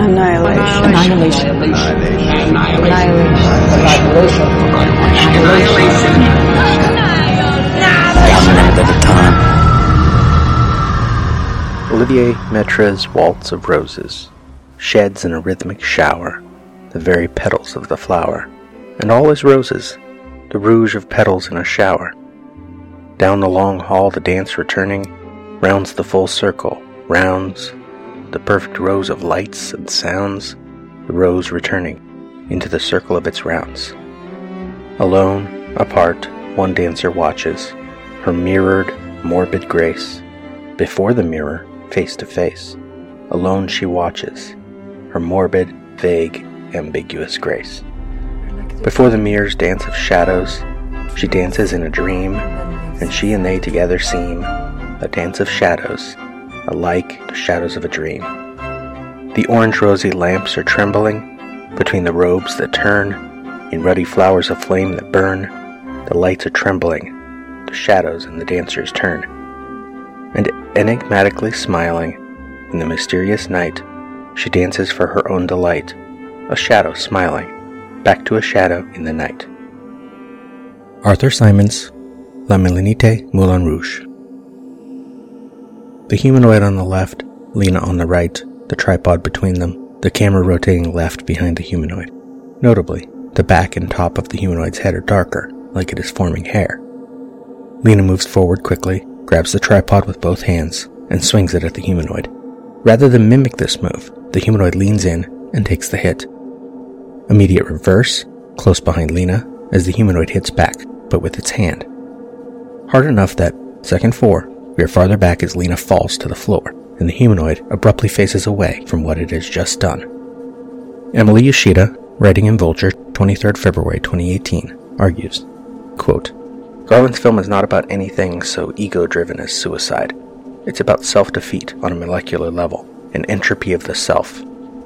Annihilation. Annihilation. Annihilation. One minute at a time. Olivier Metra's Waltz of Roses sheds in a rhythmic shower the very petals of the flower, and all is roses, the rouge of petals in a shower. Down the long hall the dance returning rounds the full circle, rounds the perfect rows of lights and sounds, the rose returning into the circle of its rounds. Alone, apart, one dancer watches her mirrored, morbid grace. Before the mirror, face to face, alone she watches her morbid, vague, ambiguous grace. Before the mirror's dance of shadows, she dances in a dream, and she and they together seem a dance of shadows, alike the shadows of a dream. The orange rosy lamps are trembling between the robes that turn in ruddy flowers of flame that burn. The lights are trembling, the shadows and the dancers turn. And enigmatically smiling in the mysterious night, she dances for her own delight, a shadow smiling, back to a shadow in the night. Arthur Symons, La Mélinite Moulin Rouge. The humanoid on the left, Lena on the right, the tripod between them, the camera rotating left behind the humanoid. Notably, the back and top of the humanoid's head are darker, like it is forming hair. Lena moves forward quickly, grabs the tripod with both hands, and swings it at the humanoid. Rather than mimic this move, the humanoid leans in and takes the hit. Immediate reverse, close behind Lena, as the humanoid hits back, but with its hand. Hard enough that, second four, we are farther back as Lena falls to the floor, and the humanoid abruptly faces away from what it has just done. Emily Yoshida, writing in Vulture, 23rd February 2018, argues, quote, Garland's film is not about anything so ego driven as suicide. It's about self defeat on a molecular level, an entropy of the self.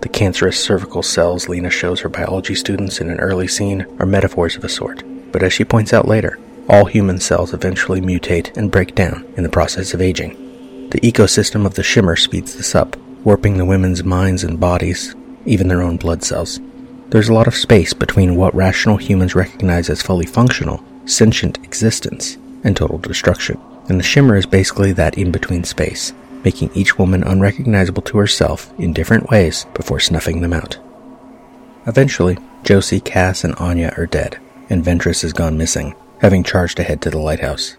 The cancerous cervical cells Lena shows her biology students in an early scene are metaphors of a sort, but as she points out later, all human cells eventually mutate and break down in the process of aging. The ecosystem of the shimmer speeds this up, warping the women's minds and bodies, even their own blood cells. There's a lot of space between what rational humans recognize as fully functional, sentient existence, and total destruction. And the shimmer is basically that in between space, making each woman unrecognizable to herself in different ways before snuffing them out. Eventually, Josie, Cass, and Anya are dead, and Ventress has gone missing, having charged ahead to the lighthouse.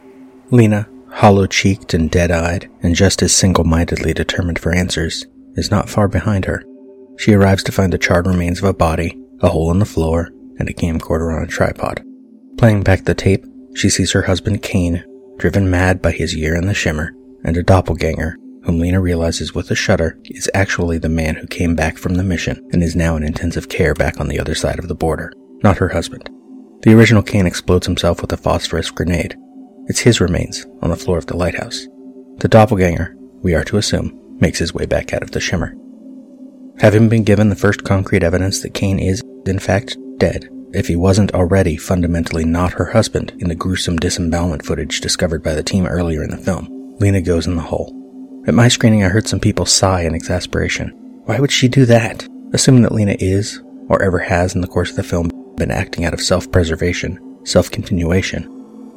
Lena, hollow cheeked and dead eyed, and just as single mindedly determined for answers, is not far behind her. She arrives to find the charred remains of a body, a hole in the floor, and a camcorder on a tripod. Playing back the tape, she sees her husband Kane, driven mad by his year in the shimmer, and a doppelganger, whom Lena realizes with a shudder is actually the man who came back from the mission and is now in intensive care back on the other side of the border, not her husband. The original Kane explodes himself with a phosphorus grenade. It's his remains on the floor of the lighthouse. The doppelganger, we are to assume, makes his way back out of the shimmer. Having been given the first concrete evidence that Kane is, in fact, dead, if he wasn't already fundamentally not her husband in the gruesome disembowelment footage discovered by the team earlier in the film, Lena goes in the hole. At my screening, I heard some people sigh in exasperation. Why would she do that? Assuming that Lena is, or ever has in the course of the film, been acting out of self preservation, self continuation.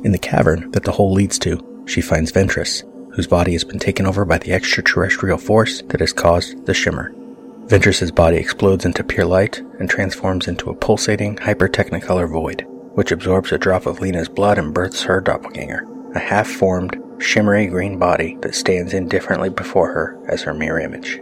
In the cavern that the hole leads to, she finds Ventress, whose body has been taken over by the extraterrestrial force that has caused the shimmer. Ventress's body explodes into pure light and transforms into a pulsating, hyper-technicolor void, which absorbs a drop of Lena's blood and births her doppelganger, a half-formed, shimmery green body that stands indifferently before her as her mirror image.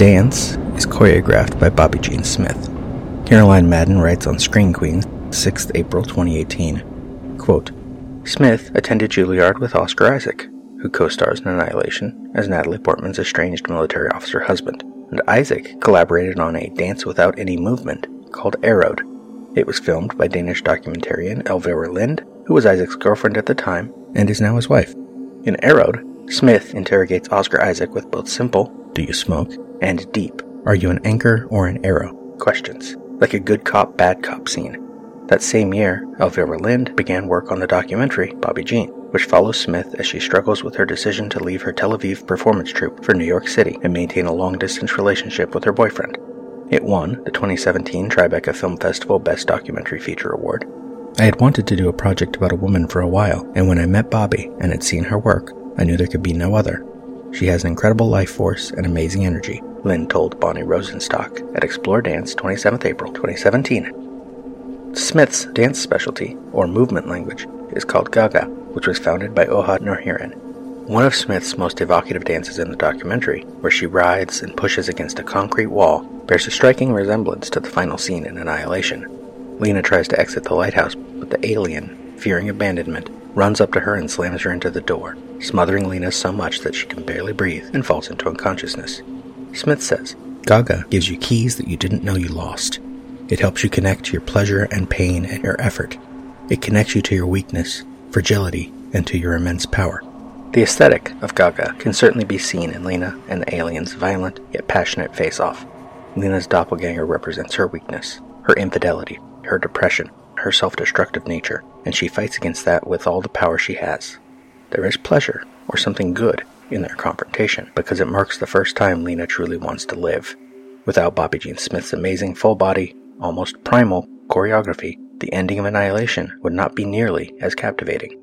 Dance is choreographed by Bobbi Jene Smith. Caroline Madden writes on Screen Queen, 6th April 2018, quote, Smith attended Juilliard with Oscar Isaac, who co-stars in Annihilation as Natalie Portman's estranged military officer husband, and Isaac collaborated on a dance without any movement called Arrowed. It was filmed by Danish documentarian Elvira Lind, who was Isaac's girlfriend at the time and is now his wife. In Arrowed, Smith interrogates Oscar Isaac with both simple, do you smoke, and deep, are you an anchor or an arrow, questions, like a good cop, bad cop scene. That same year, Elvira Lind began work on the documentary Bobbi Jene, which follows Smith as she struggles with her decision to leave her Tel Aviv performance troupe for New York City and maintain a long distance relationship with her boyfriend. It won the 2017 Tribeca Film Festival Best Documentary Feature Award. I had wanted to do a project about a woman for a while, and when I met Bobby and had seen her work, I knew there could be no other. She has an incredible life force and amazing energy, Lind told Bonnie Rosenstock at Explore Dance 27th April 2017. Smith's dance specialty, or movement language, is called Gaga, which was founded by Ohad Naharin. One of Smith's most evocative dances in the documentary, where she writhes and pushes against a concrete wall, bears a striking resemblance to the final scene in Annihilation. Lena tries to exit the lighthouse, but the alien, fearing abandonment, runs up to her and slams her into the door, smothering Lena so much that she can barely breathe and falls into unconsciousness. Smith says, Gaga gives you keys that you didn't know you lost. It helps you connect your pleasure and pain and your effort. It connects you to your weakness, fragility, and to your immense power. The aesthetic of Gaga can certainly be seen in Lena and the alien's violent yet passionate face off. Lena's doppelganger represents her weakness, her infidelity, her depression, her self destructive nature, and she fights against that with all the power she has. There is pleasure, or something good, in their confrontation, because it marks the first time Lena truly wants to live. Without Bobbi Jene Smith's amazing full body, almost primal choreography, the ending of Annihilation would not be nearly as captivating.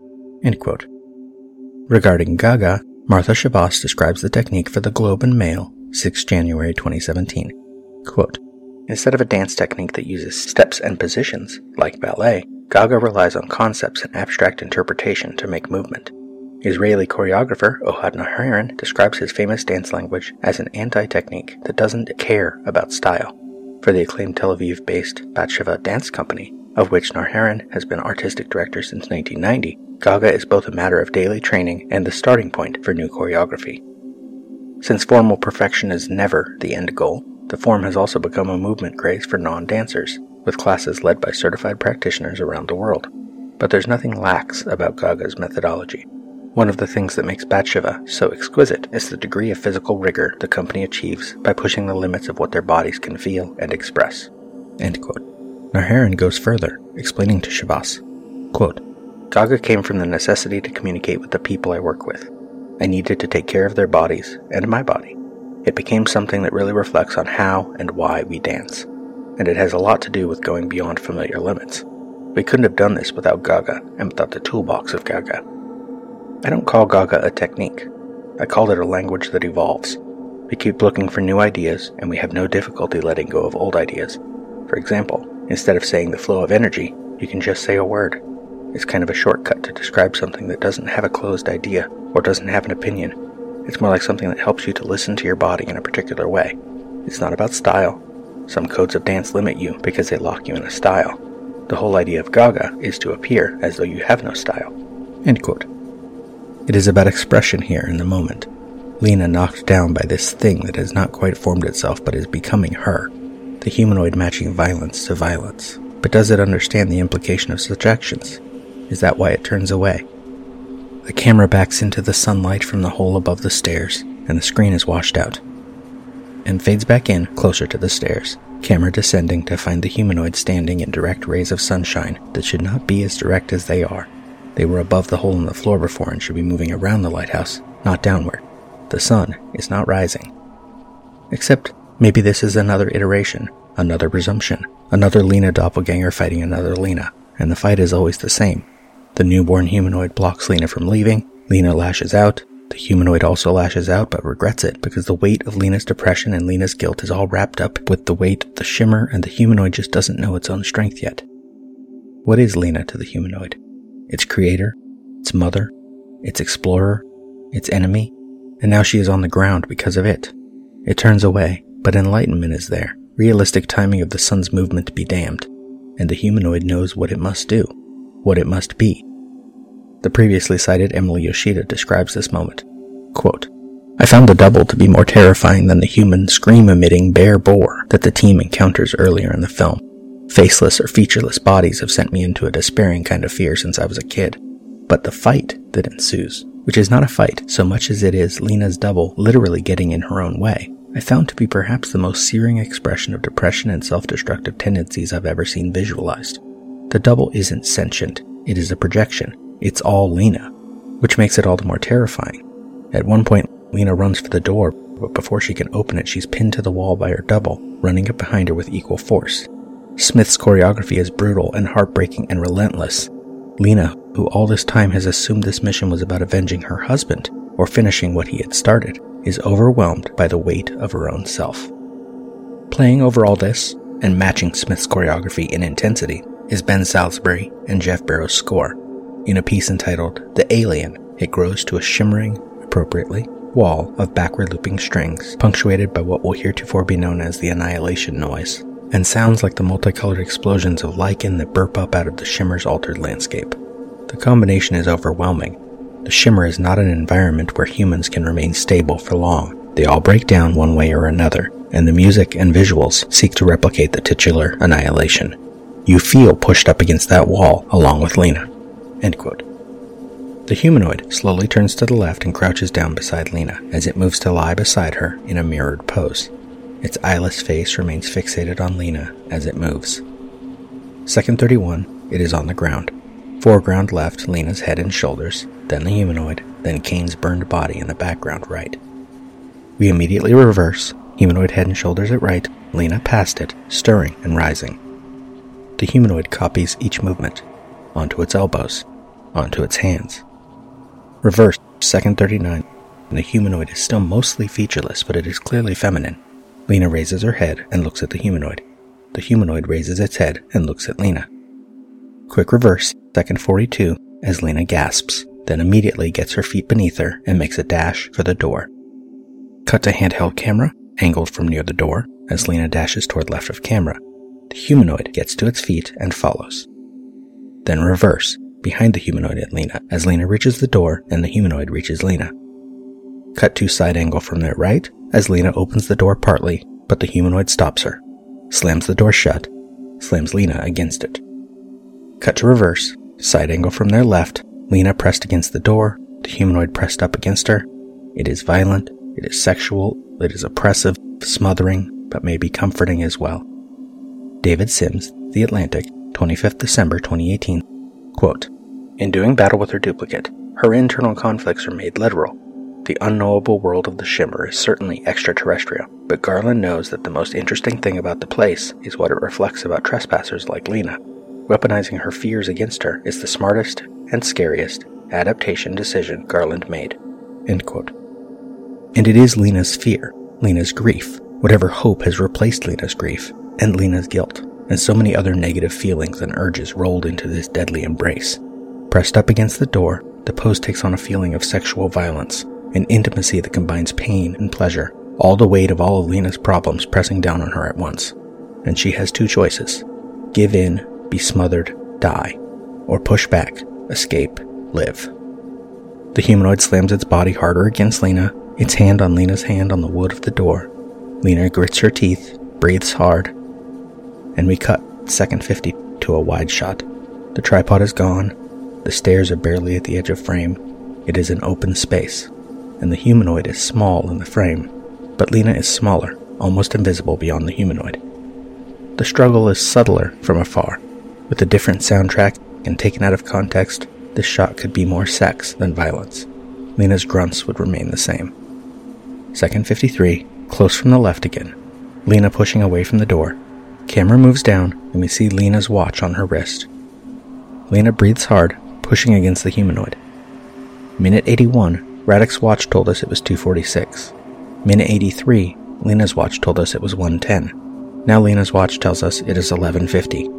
Regarding Gaga, Martha Schabas describes the technique for the Globe and Mail, 6 January 2017. Quote, Instead of a dance technique that uses steps and positions, like ballet, Gaga relies on concepts and abstract interpretation to make movement. Israeli choreographer Ohad Naharin describes his famous dance language as an anti-technique that doesn't care about style. For the acclaimed Tel Aviv-based Batsheva Dance Company, of which Naharin has been artistic director since 1990, Gaga is both a matter of daily training and the starting point for new choreography. Since formal perfection is never the end goal, the form has also become a movement craze for non-dancers, with classes led by certified practitioners around the world. But there's nothing lax about Gaga's methodology. One of the things that makes Batsheva so exquisite is the degree of physical rigor the company achieves by pushing the limits of what their bodies can feel and express. End quote. Naharin goes further, explaining to Schabas, quote, Gaga came from the necessity to communicate with the people I work with. I needed to take care of their bodies and my body. It became something that really reflects on how and why we dance, and it has a lot to do with going beyond familiar limits. We couldn't have done this without Gaga and without the toolbox of Gaga. I don't call Gaga a technique. I call it a language that evolves. We keep looking for new ideas, and we have no difficulty letting go of old ideas. For example, instead of saying the flow of energy, you can just say a word. It's kind of a shortcut to describe something that doesn't have a closed idea or doesn't have an opinion. It's more like something that helps you to listen to your body in a particular way. It's not about style. Some codes of dance limit you because they lock you in a style. The whole idea of Gaga is to appear as though you have no style. End quote. It is about expression here in the moment. Lena knocked down by this thing that has not quite formed itself but is becoming her. The humanoid matching violence to violence. But does it understand the implication of such actions? Is that why it turns away? The camera backs into the sunlight from the hole above the stairs, and the screen is washed out. And fades back in, closer to the stairs, camera descending to find the humanoid standing in direct rays of sunshine that should not be as direct as they are. They were above the hole in the floor before and should be moving around the lighthouse, not downward. The sun is not rising. Except maybe this is another iteration, another presumption, another Lena doppelganger fighting another Lena, and the fight is always the same. The newborn humanoid blocks Lena from leaving, Lena lashes out, the humanoid also lashes out but regrets it because the weight of Lena's depression and Lena's guilt is all wrapped up with the weight of the shimmer and the humanoid just doesn't know its own strength yet. What is Lena to the humanoid? Its creator, its mother, its explorer, its enemy, and now she is on the ground because of it. It turns away, but enlightenment is there, realistic timing of the sun's movement be damned, and the humanoid knows what it must do, what it must be. The previously cited Emily Yoshida describes this moment. Quote, I found the double to be more terrifying than the human scream emitting bear boar that the team encounters earlier in the film. Faceless or featureless bodies have sent me into a despairing kind of fear since I was a kid. But the fight that ensues, which is not a fight so much as it is Lena's double literally getting in her own way, I found to be perhaps the most searing expression of depression and self destructive tendencies I've ever seen visualized. The double isn't sentient, it is a projection. It's all Lena, which makes it all the more terrifying. At one point, Lena runs for the door, but before she can open it, she's pinned to the wall by her double, running up behind her with equal force. Smith's choreography is brutal and heartbreaking and relentless. Lena, who all this time has assumed this mission was about avenging her husband or finishing what he had started, is overwhelmed by the weight of her own self. Playing over all this, and matching Smith's choreography in intensity, is Ben Salisbury and Geoff Barrow's score. In a piece entitled The Alien, it grows to a shimmering, appropriately, wall of backward looping strings, punctuated by what will heretofore be known as the annihilation noise and sounds like the multicolored explosions of lichen that burp up out of the shimmer's altered landscape. The combination is overwhelming. The shimmer is not an environment where humans can remain stable for long. They all break down one way or another, and the music and visuals seek to replicate the titular annihilation. You feel pushed up against that wall along with Lena. The humanoid slowly turns to the left and crouches down beside Lena as it moves to lie beside her in a mirrored pose. Its eyeless face remains fixated on Lena as it moves. Second 31, it is on the ground. Foreground left, Lena's head and shoulders, then the humanoid, then Kane's burned body in the background right. We immediately reverse, humanoid head and shoulders at right, Lena past it, stirring and rising. The humanoid copies each movement, onto its elbows, onto its hands. Reverse, second 39, and the humanoid is still mostly featureless, but it is clearly feminine. Lena raises her head and looks at the humanoid. The humanoid raises its head and looks at Lena. Quick reverse, second 42, as Lena gasps, then immediately gets her feet beneath her and makes a dash for the door. Cut to handheld camera, angled from near the door, as Lena dashes toward left of camera. The humanoid gets to its feet and follows. Then reverse, behind the humanoid at Lena, as Lena reaches the door and the humanoid reaches Lena. Cut to side angle from their right, as Lena opens the door partly, but the humanoid stops her, slams the door shut, slams Lena against it. Cut to reverse, side angle from their left, Lena pressed against the door, the humanoid pressed up against her. It is violent, it is sexual, it is oppressive, smothering, but may be comforting as well. David Sims, The Atlantic, 25th December 2018. Quote, In doing battle with her duplicate, her internal conflicts are made literal the unknowable world of the Shimmer is certainly extraterrestrial, but Garland knows that the most interesting thing about the place is what it reflects about trespassers like Lena. Weaponizing her fears against her is the smartest and scariest adaptation decision Garland made. And it is Lena's fear, Lena's grief, whatever hope has replaced Lena's grief, and Lena's guilt, and so many other negative feelings and urges rolled into this deadly embrace. Pressed up against the door, the pose takes on a feeling of sexual violence, an intimacy that combines pain and pleasure, all the weight of all of Lena's problems pressing down on her at once. And she has two choices give in, be smothered, die, or push back, escape, live. The humanoid slams its body harder against Lena, its hand on Lena's hand on the wood of the door. Lena grits her teeth, breathes hard, and we cut second 50 to a wide shot. The tripod is gone, the stairs are barely at the edge of frame, It is an open space, and the humanoid is small in the frame, but Lena is smaller, almost invisible beyond the humanoid. The struggle is subtler from afar. With a different soundtrack and taken out of context, this shot could be more sex than violence. Lena's grunts would remain the same. Second 53, close from the left again. Lena pushing away from the door. Camera moves down, and we see Lena's watch on her wrist. Lena breathes hard, pushing against the humanoid. Minute 81, Radek's watch told us it was 246. Minute 83, Lena's watch told us it was 110. Now Lena's watch tells us it is 1150.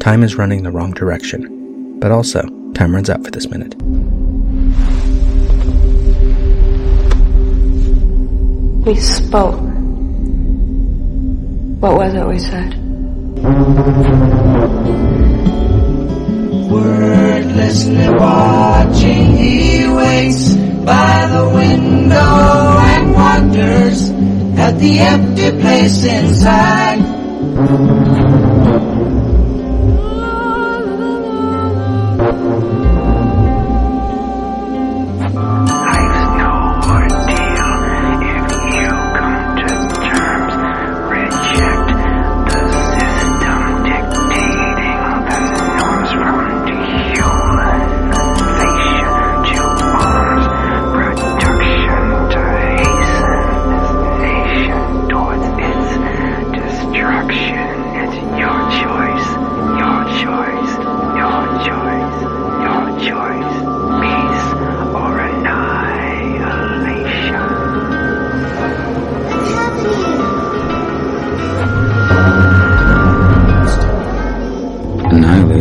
Time is running the wrong direction. But also, time runs out for this minute. We spoke. What was it we said? Wordlessly watching, he waits by the window and wonders at the empty place inside.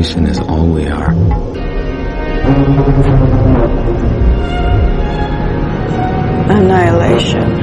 Is all we are. Annihilation.